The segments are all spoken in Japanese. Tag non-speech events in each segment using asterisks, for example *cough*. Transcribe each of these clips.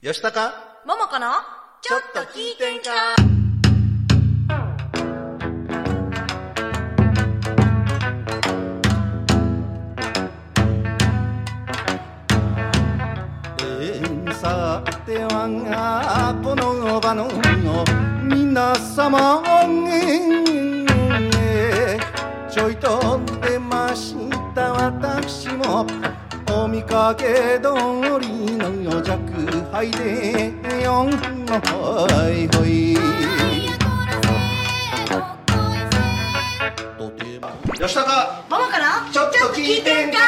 よしたかももこのちょっと聞いてんかえーさてはこの場の皆様えーちょいと出ました。私もお見かけ通りの弱敗でよんほいほい。吉高。ももこのちょっと聞いてんか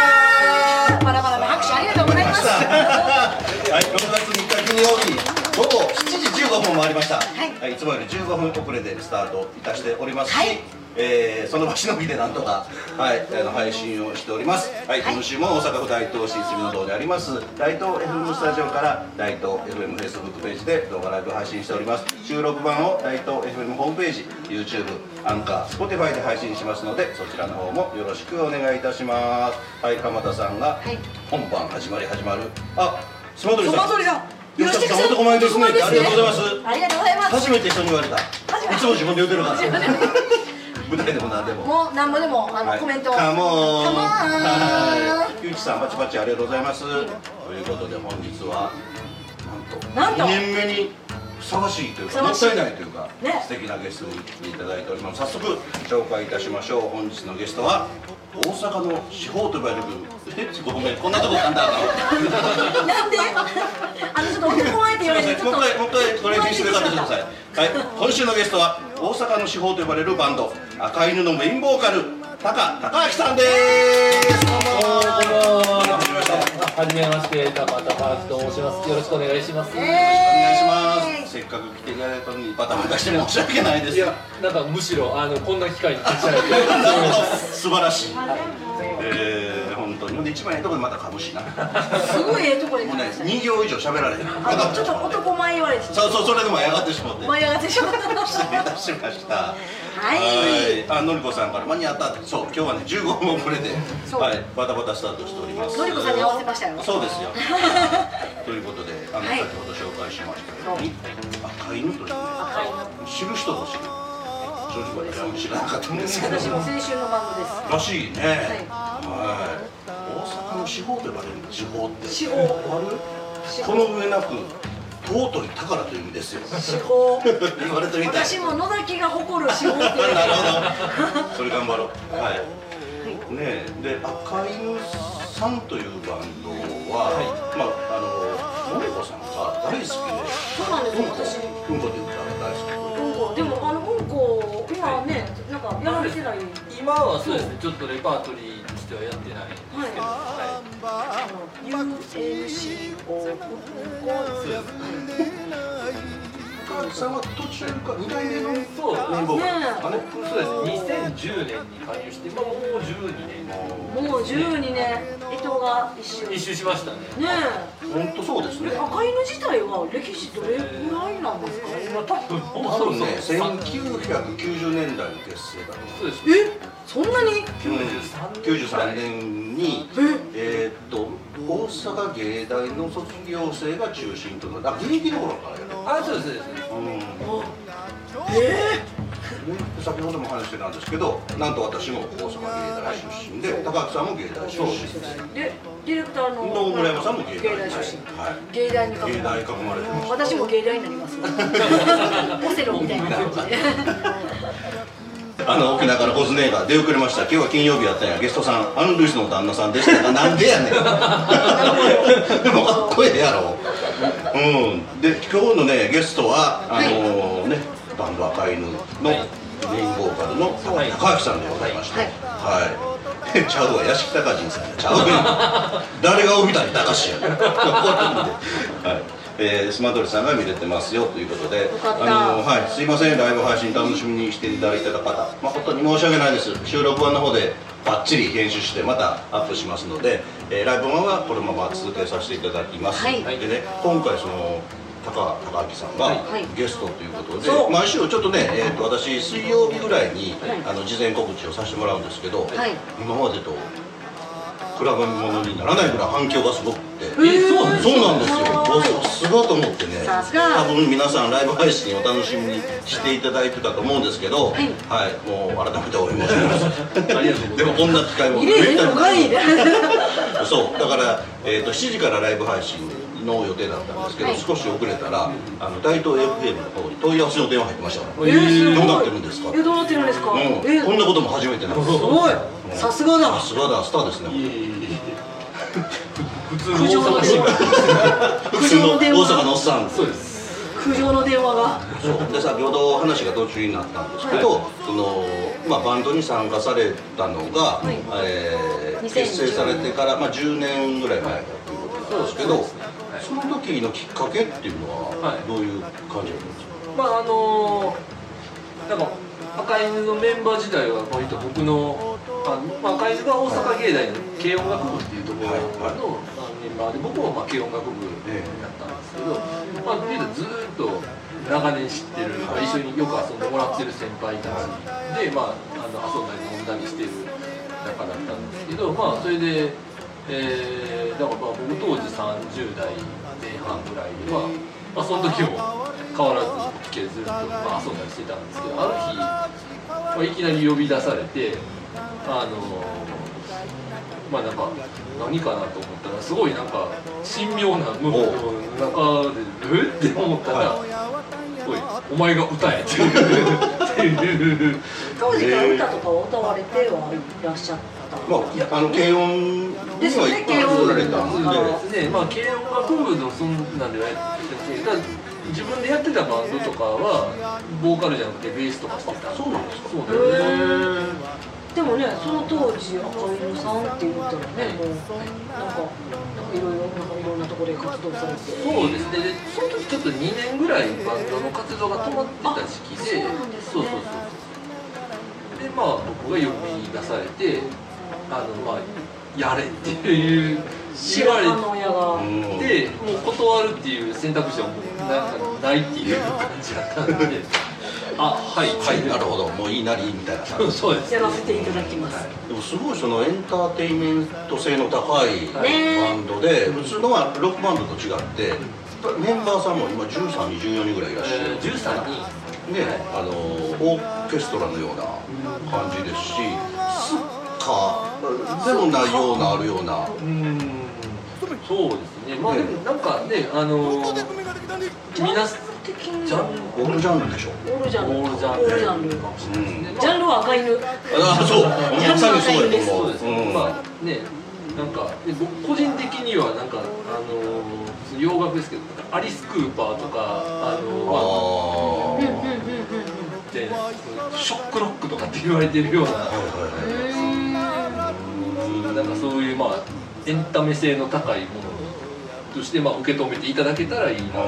バラバラの拍手ありがとうございます。*laughs* はい、6月3日金曜日午後7時15分回りました、はい。い、つもより15分遅れでスタートいたしておりますし、はいえーその場しのぎでなんとか、*laughs* はい、あの配信をしております、はいはい。今週も大阪府大東市住の堂にあります大東 FM スタジオから大東 FM フェイスブックページで動画ライブ配信しております。収録版を大東 FM ホームページ YouTube アンカー Spotify で配信しますのでそちらの方もよろしくお願いいたします。はい鎌田さんがはい。本番始まり始まる。あスマトリさん。その通りだ吉田さん男前ですね。ありがとうございます。ありがとうございます。初めて人に言われた。いつも自分で言うてるから舞台でも何でも。もうなんぼでもあの、はい。コメントを。カモンカモンはい。ゆうきさんバチバチありがとうございます。ということで本日はなんとなんと。2年目にふさわしいというかもったいないというか、ね。素敵なゲストに来ていただいております。早速紹介いたしましょう。本日のゲストは大阪の司法と呼ばれるえごめんこんなとこ噛んだなんで？*laughs* あのちょっと男前って言われてもう一回、もう一回、これにしてください。はい、今週のゲストは大阪の司法と呼ばれるバンド赤犬のメインボーカル高高明さんです。どうもどうもはじめましてはじめまして、高田パーキと申します。よろしくお願いします。おえ願いします。せっかく来ていただいたのにバタバタして申し訳ないです。いや、なんかむしろあのこんな機会に立ち会えて、*laughs* なるほど素晴らしい。えー、本当にほんで一番いいところでまた噛むしな。もすごいええところにうね来ましたね二行以上喋られへん。ちょっと男前言われてそうそうそれでも上がってしまって。舞い上がってしまった *laughs* 失礼いたしました。はいあ、のりこさんから間に合ったって、そう、今日はね、15分遅れて、はい、バタバタスタートしております。のりこさんに合わせましたよそうですよ。*laughs* ということで、あの、はい先ほど紹介しましたように、赤犬というね、知る人ぞ知る。正直私は知らなかったんですけど。私も青春のバンドですらしいね。はい。大阪の司法と呼ばれる司法って。司法あるこの上なく、尊い宝という意味ですよ。司法言われてみたい。私も野崎が誇る司法ってなるほど。*laughs* それ頑張ろう。はい。ねえ、で赤犬さんというバンドは、まああののりこさんが大好きで、そうなんです私うんこって言ったら大好き。うんこでもあの今ねなんかやられてない今はそうですね、ちょっとレパートリーとしてはやってないんですけど、は UNCO うんこそうです *laughs* 赤犬さんは途中か二代目のそうね。僕そうです。2010年に加入して、まあもう12年もう12年伊藤が一周ね一周しましたね。本当そうですねえ。赤犬自体は歴史どれぐらいなんですか今多分多分ね、そうそう1990年代の結成だと思う。そうです。え？そんなに？93年に、え？ーっと大阪芸大の卒業生が中心となる。あ現役の頃からやる。あ、そうですそうです。うん。え？先ほども話してたんですけどなんと私も大阪芸大出身で高木さんも芸大出身。ーでディレクターの野村山さんも芸大。出身。はい。芸大に囲まれてました私も芸大になります。*laughs* オセロみたいな感じであの沖縄からコズネーが出遅れました。今日は金曜日やったんや。ゲストさんアン・ルイスの旦那さんでした。が *laughs* なんでやねん。*laughs* でもかっこええやろ。うん。で今日のねゲストはあのねバンド赤犬のメインボーカルの高はい。高明さんでございまして。はい、*laughs* ちゃうわ。屋敷隆人さんちゃうねん。誰が帯谷隆や。ねんはいえー、スマトリさんが見れてますよということであのはい、すいませんライブ配信楽しみにしていただいてた方誠に申し訳ないです。収録版の方でバッチリ編集してまたアップしますので、えーライブ版はこのまま続けさせていただきます、はい。でね今回その高高明さんがはい。ゲストということで、毎週ちょっとね、えー、と私水曜日ぐらいに、はい。あの事前告知をさせてもらうんですけど、はい。今までと比べ物にならないぐらい反響がすごくて、えーそうなんですよ。はい。おすがと思ってね多分皆さんライブ配信を楽しみにしていただいてたと思うんですけどはい。はい、もう改めてお願いします。*laughs* ありがとうでもこんな機会も入れへんのかい。*laughs* そう。だから、えー、と7時からライブ配信の予定だったんですけど、はい。少し遅れたら、あの大東 FM の方に問い合わせの電話入ってましたから、えー、どうなってるんですか？えどうなってるんですか、うん。えこんなことも初めてなんですすごい。さすがだ。さすがだ。スターですね通の大阪新聞普通の大阪のおっさん。そうです。苦情の電話が。そう。で先ほど話が途中になったんですけど、そのまあ、バンドに参加されたのが、い。えー2010結成されてから、まあ、10年ぐらい前だということなんですけどそうですねその時のきっかけっていうのははい。どういう感じだったんですか、まああのなんか赤犬のメンバー時代は割と僕のあの、まあ、赤犬が大阪芸大の軽音楽部っていうところの、はいはい。あのメンバーで僕もまあ軽音楽部だったんですけど、まあ、ずーっと長年知ってる、まあ、一緒によく遊んでもらってる先輩たちで、まあ、あの遊んだり飲んだりしてる仲だったんですけど、まあ、それで、えー、だからまあ僕当時30代前半ぐらいでは、まあ、その時も変わらずずっと、まあ、遊んだりしてたんですけどある日、まあ、いきなり呼び出されてあのまあなんか何かなと思ったらすごいなんか神妙なムードの中でえって思ったら「おいお前が歌え」って言う当時から歌とかを歌われてはいらっしゃったまあ、あの軽音ですよねはいっぱいおられたんそうですね、まあ軽音楽部のそんなんではやって自分でやってたバンドとかはボーカルじゃなくてベースとかしてたそうなんですかそうだよねでもねその当時赤犬さんって言ったらねもうなんかいろいろなんかいろんなところで活動されて。そうですね。でその時ちょっと2年ぐらいバンドの活動が止まってた時期でねそうそうそう。でまあ僕が呼び出されてあのまあやれっていう言われてもう断るっていう選択肢はもうなないっていう感じだったんであはい。はいなるほど。もういいなりみたいな。感 *laughs* じそうですやらせていただきます、でもすごいそのエンターテインメント性の高いバねンドで普通のはロックバンドと違ってメンバーさんも今1324人ぐらいいらっしゃる。えー13人。ね、あのオーケストラのような感じですしスッカーでもないようなあるような。うんそうですね。まあでもなんかねあの皆さん的にジャンオールジャンルでしょ。オールジャンル。オールジャンル。ジャンルルかもしれないですねジャンルは赤犬あそうまさにそうやと思う。そうです。ね、うん。まあねなんかで僕個人的にはなんかあの洋楽ですけどアリス・クーパーとかあのまあうんうんうんうんでショックロックとかって言われてるような。はいはいはい。うん。なんかそういうまあエンタメ性の高いものとしてまあ受け止めていただけたらいいな。あ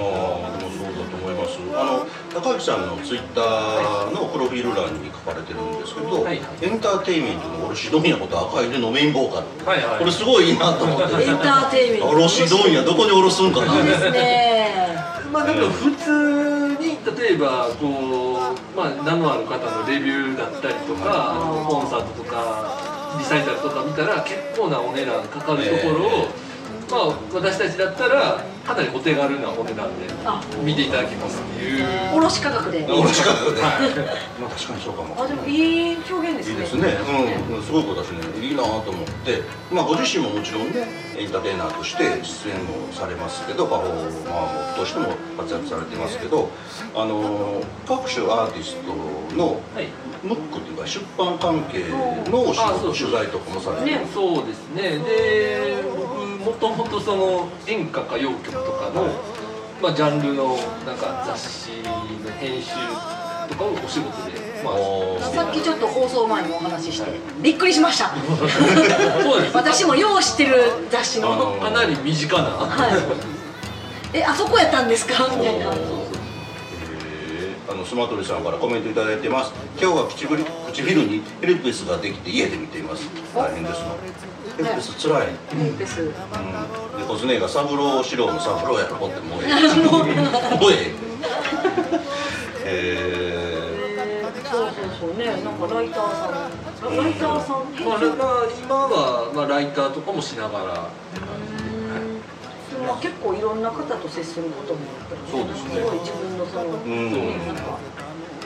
あでもそうだと思います。あの高木さんのツイッターのプロフィール欄に書かれてるんですけど、はいエンターテインメントの卸問屋こと赤犬のメインボーカルはいはい。これすごいいいなと思って。エンターテインメント。卸問屋どこに卸すんかないいですね。まあなんか普通に例えばこう、まあ、名のある方のレビューだったりとか、コンサートとかリサイタルとか見たら結構なお値段かかるところを、まあ私たちだったらかなりお手軽なお値段であ。見ていただけますっていう。卸価格で。卸価格で、はい。まあ確かにそうかも。あでもいい表現ですね。いいですね、うん、うんすごいことですね、いいなと思って、まあ、ご自身ももちろんね、エンターテイナーとして出演もされますけど、パフォーマーとしても活躍されてますけど、あの各種アーティストのはい。ムックっていうか、出版関係の取材とかもされてる、ねそうですね。で僕もともとその演歌歌謡曲とかの、まあ、ジャンルのなんか雑誌の編集とかをお仕事で、まあ、さっきちょっと放送前にお話ししてびっくりしました。そうです。私もよう知ってる雑誌の。かなり身近な、はい。えあそこやったんですか？みたいな。あのスマトリさんからコメントいただいてます。今日は唇唇にヘルペスができて家で見ています。大変ですのヘルペスつらい、うんですうん、でコズネが三郎四郎の三郎やろってもうええもうえ。*laughs* ええ。えーそうそうそうね。なんかライターさん。ラライターさん。編まあ、集まあ今は、まあ、ライターとかもしながら。まあ、結構いろんな方と接することもやっぱり、そうですね。すごい自分のその、ん。ねなんか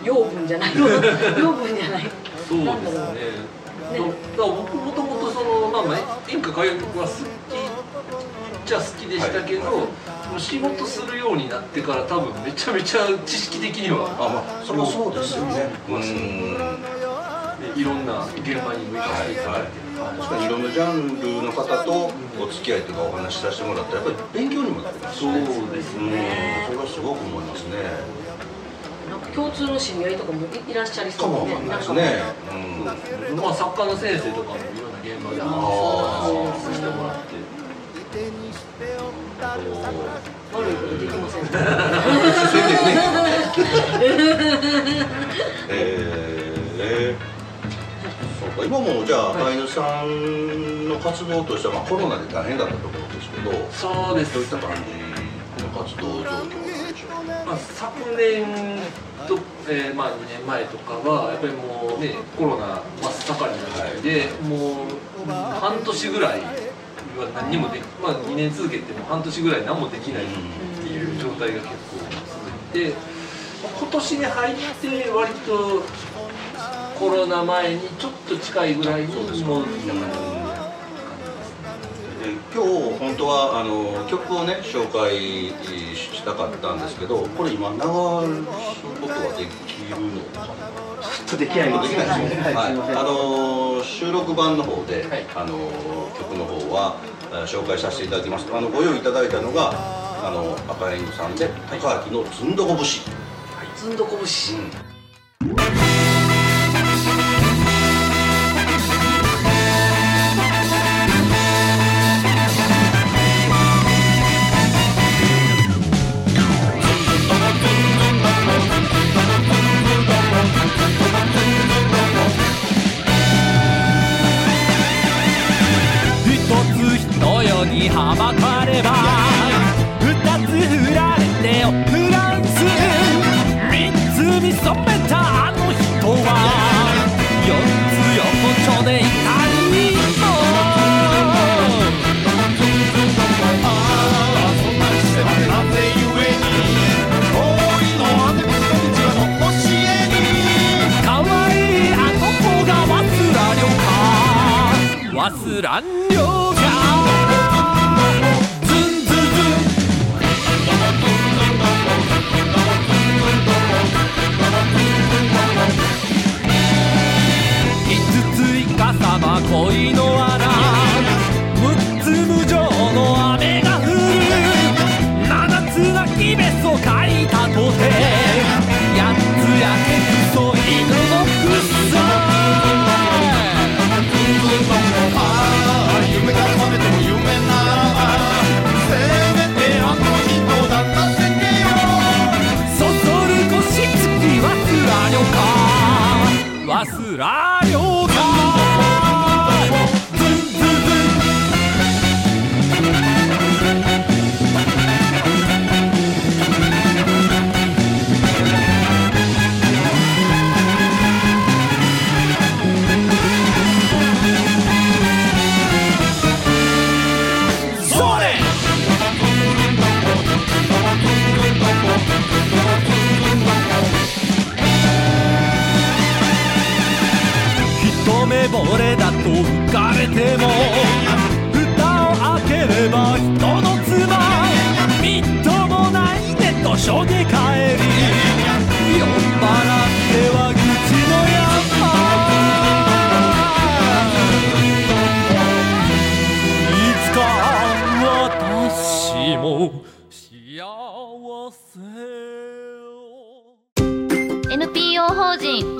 養分じゃない。*laughs* 養分じゃない。そうなんだろうですねね。だから僕もともとそのまあまあ演歌歌謡曲は好きじゃ好きでしたけど、はい。仕事するようになってから多分めちゃめちゃ知識的にはあまあそれはそうですよね。うん。でいろんな現場に向かせていただいて。る、確かにいろんなジャンルの方とお付き合いとかお話しさせてもらったらやっぱり勉強にもなりますそうねですうん。ねそれはすごく思いますねなんか共通の知り合いとかもいいらっしゃりそうでわかんないですね。うん。まあ作家の先生とかもいろんな現場であ話させてもらって。悪いことできませんね。*laughs* えー、そうか今もじゃあはい飼い主さんの活動としては、まあ、コロナで大変だったところですけどそうです。どういった感じの活動状況？まあ、昨年と、えーまあ、2年前とかはやっぱりもうねコロナ真っ盛りな時期で、もう半年ぐらいは何にもでき、まあ、2年続けても半年ぐらい何もできないっていう状態が結構続いて、まあ今年に入って割とコロナ前にちょっと近いぐらいに戻ってきたか。なという感で今日本当はあの曲をね紹介したかったんですけどこれ今流すことはできるのかな？ちょっとできないできないです。よね、はい。あの収録版の方で、はい。あの曲の方はえー紹介させていただきます。あのご用意いただいたのがあの赤レンガさんで高明の「ずんどこ節」ずんどこ節。うんつ人よにはばかれば二つ振られてよフランス。三つ見染めたあの人は四つ横丁でいたにもああば恋の穴六つ無情の雨が降る。七つ泣きべそ書いたとて。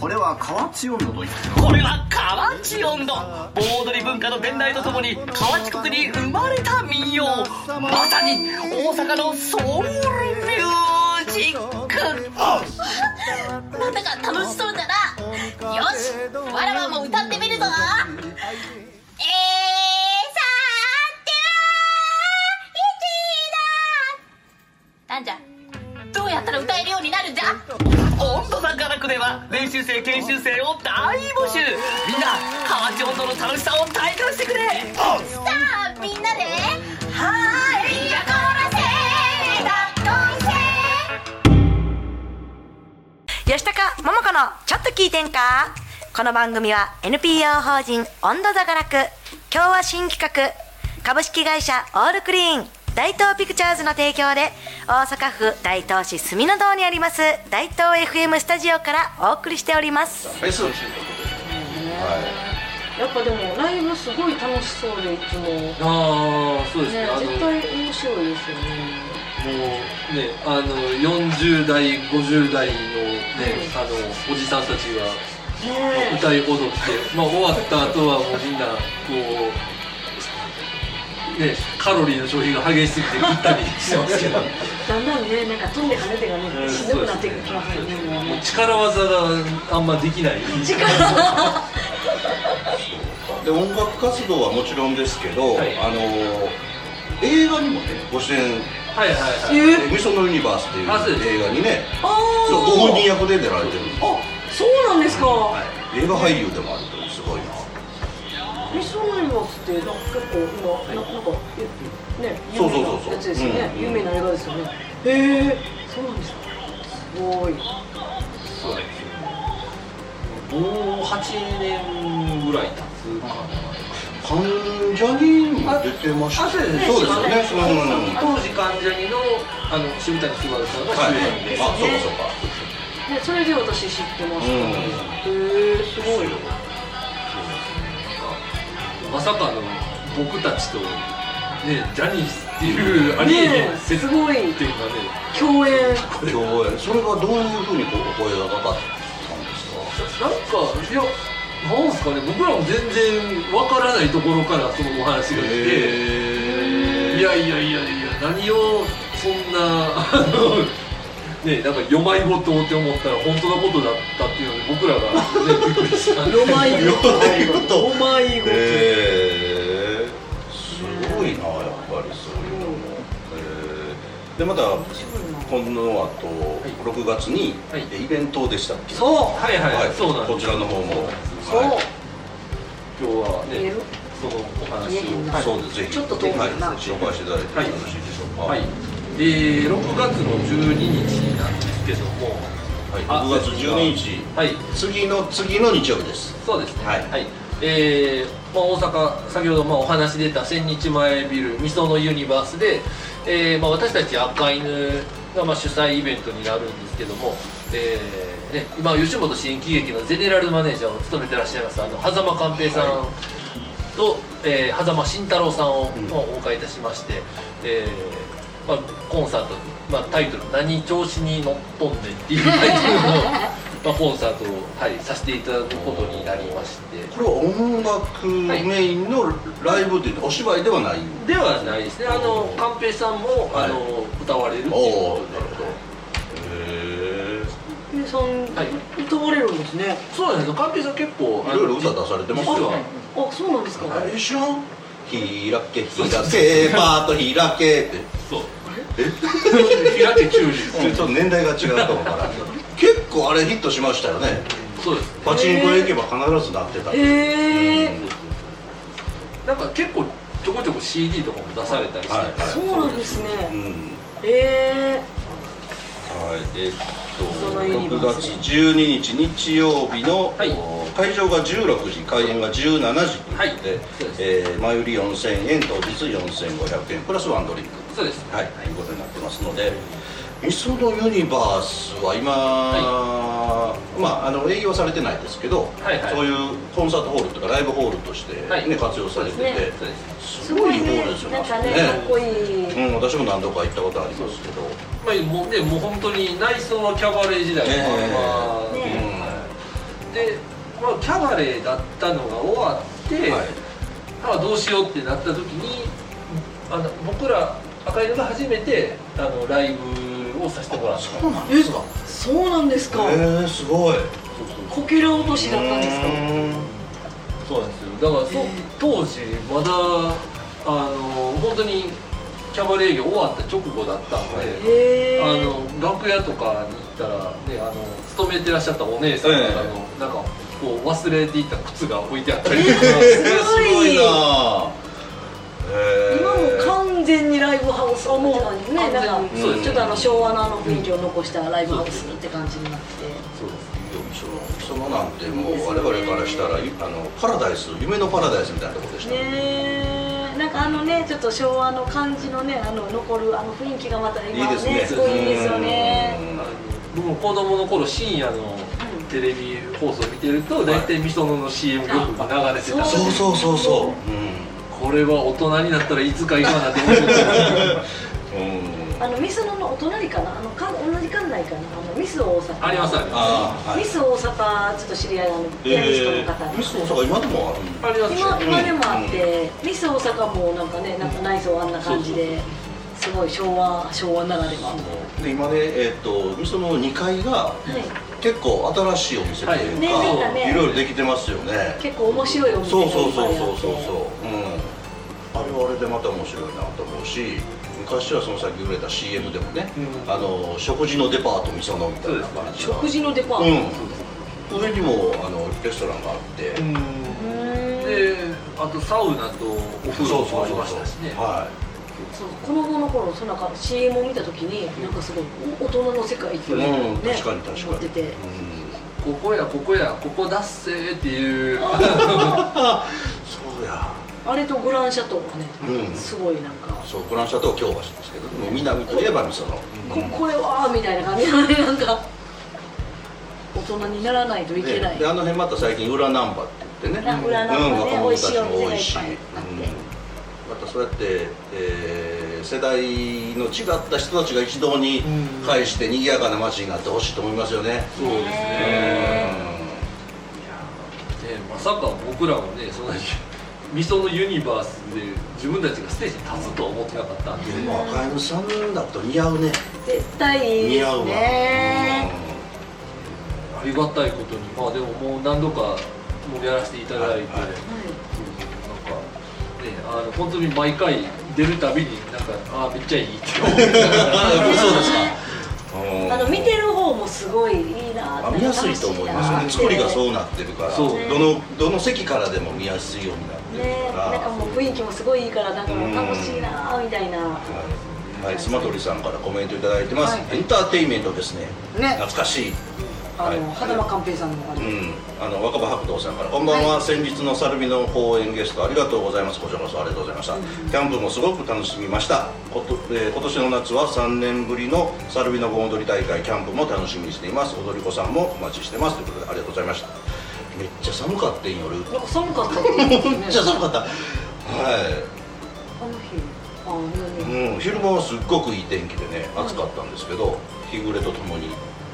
これは河チ温度と言ってこれは河内音頭盆踊り文化の伝来とともに河内国に生まれた民謡。まさに大阪のソウルミュージック。なんだか楽しそうだな。よしわらわも歌ってみるぞは練習生研修生を大募集。みんな河内音頭の楽しさを体感してくれ。さあみんなではいやこらせだどんせ吉高桃子のちょっと聞いてんか？この番組は NPO 法人温度座がらく今日は新企画株式会社オールクリーン大東ピクチャーズの提供で大阪府大東市住の堂にあります大東 FM スタジオからお送りしております。フェスやっぱでもライブすごい楽しそうでいつも。ねああそうですね。あの絶対面白いですよね。もうねあの40代50代のね、あのおじさんたちがね歌い踊って、まあ、終わった後はもうみんなこうねカロリーの消費が激しすぎて食ったりしてますけど。もだんだんねなんか飛んで跳ねてがねうんしんどくなってきますよね。もう力技があんまできない。で音楽活動はもちろんですけど、はい。あの映画にもねご出演。はいはいはい。え「ミソのユニバース」っていう映画にねあそうご本人役で出られてるんですあそうなんですか、映画俳優でもあるというすごいなミス・ロイマスってなんか結構今ななんかえね有名なやつですよね、うん。有名な映画ですよね。へえそうなんですか。すごい。そうですよもう8年ぐらい経つかな。関ジャニにも出てましたあそうですよね。うん。当時関ジャニのあの渋谷昴さんがはい主演で、あそうかそうか。ねそれで私知ってました、うえすごいまさかの僕たちとねジャニーズっていうありえへんね設すごいっていうかね。共演。共演。それがどういうふうにこうお声がかかったんですか？なんかいやなんすかね僕らも全然わからないところからそのお話が来ていやいやいやいや何をそんなあのねなんかよまいごとって思ったら本当なことだったっていうので僕らがねびっくりした。んでロマイゴロマイゴと。ロマイゴへえすごいなやっぱりそういうのも。へえでまたこの後6月にはい。イベントでしたっけ？そう。はいはい、はい、そうなんです。こちらの方も。そう、はい。今日はねそのお話見えへんなを。そうです。ぜひ。ちょっと遠いな。はい。紹介していただいてよろしいでしょうか。はい、えー、6月の12日なんですけども。あ6月12日。はい。次の次の日曜日です。そうですね。はい。えーまあ、大阪先ほどまあお話出た千日前ビルみそのユニバースで、えーまあ、私たち赤犬がまあ主催イベントになるんですけども、えーね、今吉本新喜劇のゼネラルマネージャーを務めてらっしゃいますあの狭間寛平さんと、えー、狭間慎太郎さんを、まあお迎えいたしまして、えーまあ、コンサート、まあ、タイトル「何調子に乗っとんねん」っていうタイトルの、*laughs* まあ、コンサートを、はい、させていただくことになりまして。これは音楽メインのライブって言ってお芝居ではない？ではないですね。あの寛平さんも、はい。あの歌われるっていうおおこなるほど。へゆうさん、はい。歌われるんですね。とそうなんですよ。寛平さん結構えいろいろ歌出されてますよあそうなんですか、あれでしょ開け開けパート開けって。そう。え平手中ちょっと年代が違うかもわから結構あれヒットしましたよね。そうですパチンコへ行けば必ずなってた。へえなんか結構ちょこちょこ CD とかも出されたりして、はいはい。そうなんですうねん。へえはい、えっと6バース月12日日曜日の、はい。お会場が16時開演が17時ということで、はい。です。えー前売り4000円当日4500円プラスワンドリンクそうです。はいということになってますのでみそのユニバースは今、まああの営業されてないですけど、はいはい。そういうコンサートホールとかライブホールとして、ねはい。活用されてて、そうですごいホールですよなんかねねかっこいい、うん、私も何度か行ったことありますけど、まあもうねもう本当に内装はキャバレー時代のままねで、これはキャバレーだったのが終わって、はい。あどうしようってなった時にあの僕ら赤犬が初めてあのライブをさせてもらった。そうなんですか。そうなんですか、へえすごい。こけら落としだったんですか。そうなんですよ。だからそ当時まだあの本当にキャバレー業終わった直後だったんで、へえあの楽屋とかに行ったら、ね、あの勤めてらっしゃったお姉さんとかの、なんかこう忘れていった靴が置いてあったりとか、すごい。*laughs* すごいなえ今も完全にライブハウス。って感じね。なんかちょっとあの昭和のあの雰囲気を残したライブハウスって感じになって。そうですそのそのなんてもう我々からしたらゆあのパラダイス夢のパラダイスみたいなところでした、ね。え。なんかあのねちょっと昭和の感じのねあの残るあの雰囲気がまた今いいですね。すごいいいですよね。僕も子供の頃深夜のテレビ放送見てると大体みそのの CM よく流れてたそうそうそうそう。そうこれは大人になったらいつか行かなって思ってたあのミスノのお隣かな？あのか同じ館内かな？あのミス大阪。ありますありまああ、はい。ミス大阪ちょっと知り合いのピアニストの方で、ミス大阪今でもある？すあります今今でもあって、ミス大阪もなんかねなんか内装あんな感じですごい昭和昭和ならでは。で今ねえっ、とミスの2階がはい。結構新しいお店というか、ねなんかね。いろいろできてますよね。結構面白いお店がいっそうそうそうそうそうそう。うんあれはあれでまた面白いなと思うし昔はそのさっき売れた CM でもね、うん。あの食事のデパートみそのみたいな感じ食事のデパート、うん。上にもあのレストランがあって、であとサウナとお風呂もありましたしね。はそう子供の頃そのなんか CM を見た時になんかすごい大人の世界ってい、いううん、ね確かに確かに。思ってて。うん。ここやここやここだっせーっていう *laughs* *laughs* *laughs* あれとグランシャトーがね、うん。すごいなんか、そうグランシャトー京橋ですけどでも南といえばみその、ここれはみたいな感じなのになんか大人にならないといけない、であの辺また最近裏ナンバって言ってね。裏裏ナンバねうん、若者たち美味しいお店がいっぱいも多いし、あって。うん。またそうやって、えー世代の違った人たちが一堂に会して賑やかな街になってほしいと思いますよね、そうですね。ねねまさか僕らもねそんなに味噌のユニバースで自分たちがステージに立つとは思ってなかったんで、うん、でも赤犬さんだと似合うね。絶対いいです似合うわ、ねありがたいことに。まあでももう何度かもうやらせていただいて、はいはい。なんかねあの本当に毎回出るたびになんかああめっちゃいいって思ってうん、そうですかあの見てる方もすごいいいなあ見やすいと思います。よね作りがそうなってるから。どのどの席からでも見やすいようになってねなんかもう雰囲気もすごいいいからなんかもう楽しいなみたいな。はい、はい、スマトリさんからコメントいただいてます、はい。エンターテインメントですね。ね。懐かしい。あはい。の畑間寛平さんのあれ、うん、あの若葉白道さんから。こんばんは、先日のサルビの公演ゲストありがとうございます。こちらこそありがとうございました、キャンプもすごく楽しみました。こと、えー今年の夏は3年ぶりのサルビの盆踊り大会キャンプも楽しみにしています。踊り子さんもお待ちしてます。ということでありがとうございましためっちゃ寒かったん夜。なんか寒かったって言ってめっちゃ寒かった。はあの日あのい、うん、昼間はすっごくいい天気でね暑かったんですけど日暮れとともに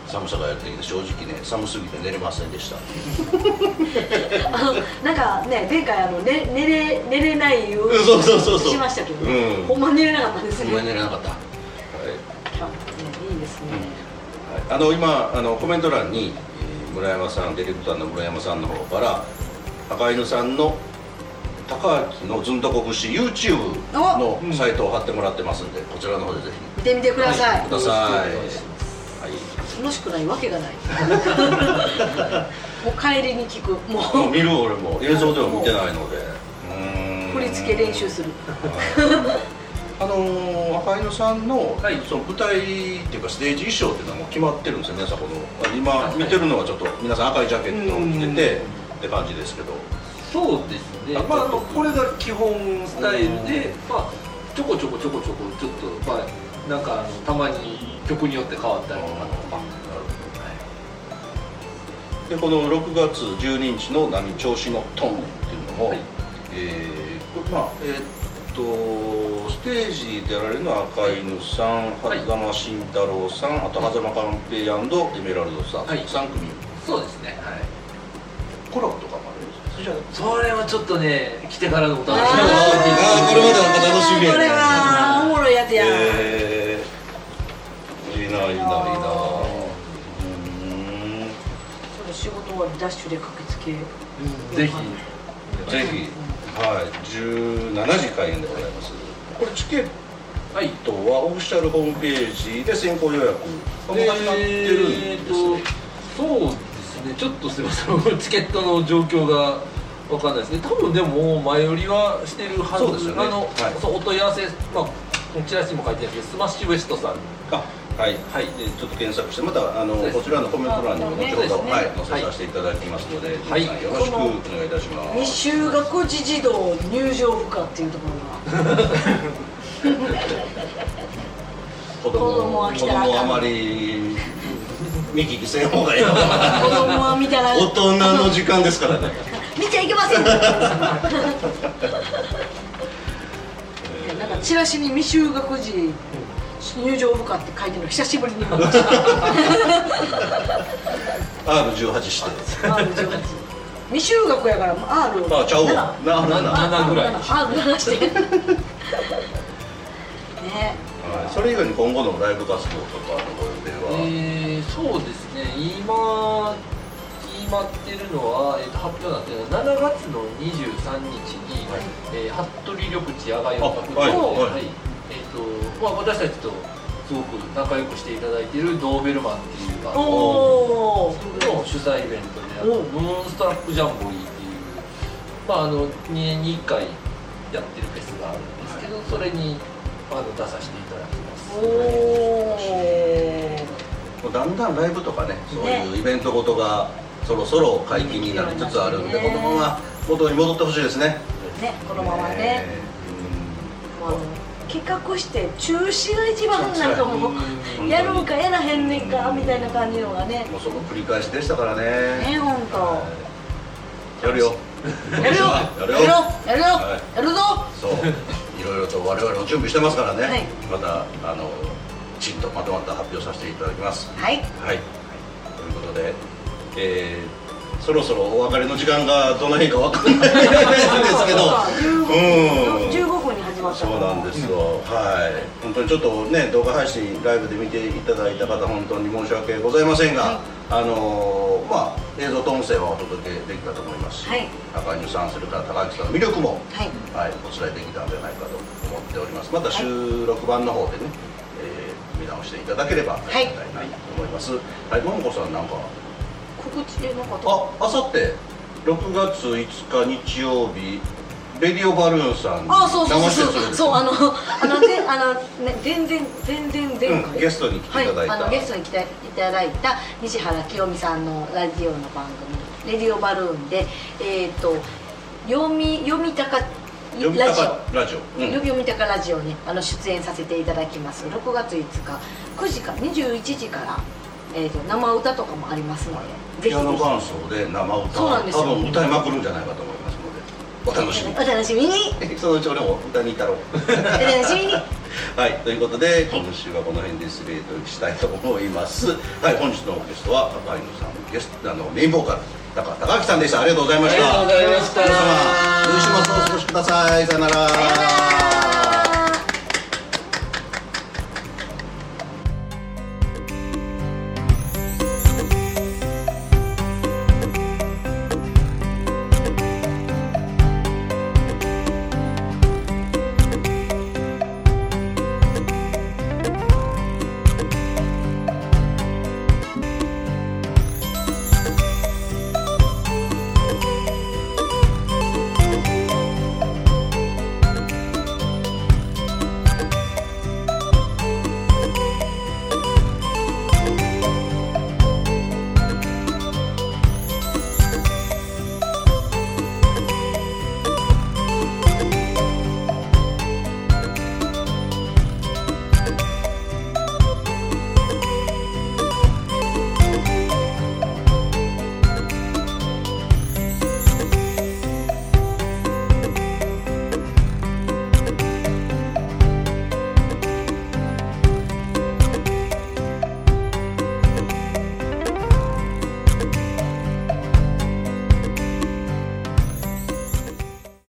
寒さがやってきて正直ね寒すぎて寝れませんでした。*laughs* あのなんかね前回あの、ね、寝れ寝れないようんそうそうそうそうしましたけど、うん。ほんま寝れなかったですねごめん寝れなかった、はい。キャンプねいいですね、あの今あのコメント欄にえー村山さんディレクターの村山さんの方から赤犬さんの高明のずんとこ節 YouTube のサイトを貼ってもらってますんでこちらの方でぜ見てみてください、ひください、はい、楽しくないわけがない。*laughs* もう帰りに聞く。もう。見る俺も。映像では見てないので。振り付け練習するあのー赤犬さんの,、はい。その舞台っていうかステージ衣装っていうのはもう決まってるんですよ皆さんこの。あ今見てるのはちょっと皆さん赤いジャケットを着ててって感じですけど。そうですね。あまあこれが基本スタイルでまあちょこちょこちょこちょこちょっとまあなんかたまに曲によって変わったりとか。でこの6月12日の「波調子のトン」っていうのも、はい。えーまあえーっとステージでやられるのは赤犬さんはい。狭間慎太郎さんあと狭間寛平エメラルドさん、はい。3組。そうですね。はい。コちらそれはちょっとね来てからのお楽しみ。あーこれまでなんか楽しみやこれはおもろいやつや、えー、いいないいない。いなうそれ仕事終わりダッシュで駆けつけ。ぜひ。ーん。ぜひはい17時開演でございます。これチケッはいトはオフィシャルホームページで先行予約。始まってるんですね、そうですね。ちょっとすみません。チケットの状況がわかんないですね。多分でも前売りはしてるはず。ですよね。あの、はい。そうお問い合わせまあチラシにも書いてるんですけどスマッシュウエストさん。あはい、はい、でちょっと検索してまたあのこちらのコメント欄にも後ほど、ね。はい、載せさせていただきますので、はい。よろしくお願いいたします。未就学児児童入場不可っていうところが。子 *laughs* 子供は来たらあまり見聞きせん方がいい子供は見たらな大人の時間ですからね。*laughs* 見ちゃいけません。*laughs* なんかチラシに未就学児入場不可って書いてるの久しぶりに。見ました R18 して R18 未就学やから R あちゃうわ。ななな7ぐらい。R してねはいそれ以外に今後のライブ活動とかのご予定は、えー、そうですね今決まってるのは、えー、と発表なんですけど7月の23日に、えー服部緑地野外音楽堂あはいで、はいえーとまあ、私たちとすごく仲良くしていただいているドーベルマンっていうバンドの主催イベントであるおムーンストラップジャンボリーっていう、まあ、あの2年に1回やってるフェスがあるんですけどそれにあの出させていただきます。おおもうだんだんライブとかねそういうイベントごとがそろそろ解禁になりつつあるんで、ね。このまま元に戻ってほしいですね。ねこのままねの企画して中止が一番なんかもううんやろうかやらへんねんかみたいな感じのがね。ーもうその繰り返しでしたからね。ね本当。やるよ。やるよ。やるよ。やるよ。やるぞ。そう。いろいろと我々も準備してますからね、はい。またあのきちんとまとまった発表させていただきます。はい。はい。ということで、えーそろそろお別れの時間がどの辺か分かんないんですけど。うん。15分に始まった。そうなんですよ、はい。本当にちょっとね動画配信ライブで見ていただいた方本当に申し訳ございませんが、はい。あのーまあ映像と音声はお届けできたと思いますし、はい。高木さんそれから高木さんの魅力も、はい。はい、お伝えできたんじゃないかと思っております。また収録版の方でね、えー見直していただければありがたいなと思います。はいももこさんなんか。告知でなんかああさって6月5日日曜日レディオバルーンさんにあそうそう生そう。そうあのあのであのね全然全然前回、うんゲストに来ていただいた。はい、あのゲストに来ていただいた西原清美さんのラジオの番組「レディオバルーンで」えっ、と読み読みたか読みたかラジオ、うん。読みたかラジオにあの出演させていただきます。6月5日9時から21時から、えー、と生歌とかもありますのでぜひぜピアノ伴ひ奏で生歌。そうなんですよ。多分歌いまくるんじゃないかと思いますお楽しみお楽しみに。そのうち俺も歌に行ったろう。お楽しみに。*laughs* はいということで今週はこの辺で失礼としたいと思います。はい本日のゲストは高井野さんゲストあのメインボーカル高高木さんでした。ありがとうございました。ありがとうございました。皆様良い週末をお過ごしください。さよなら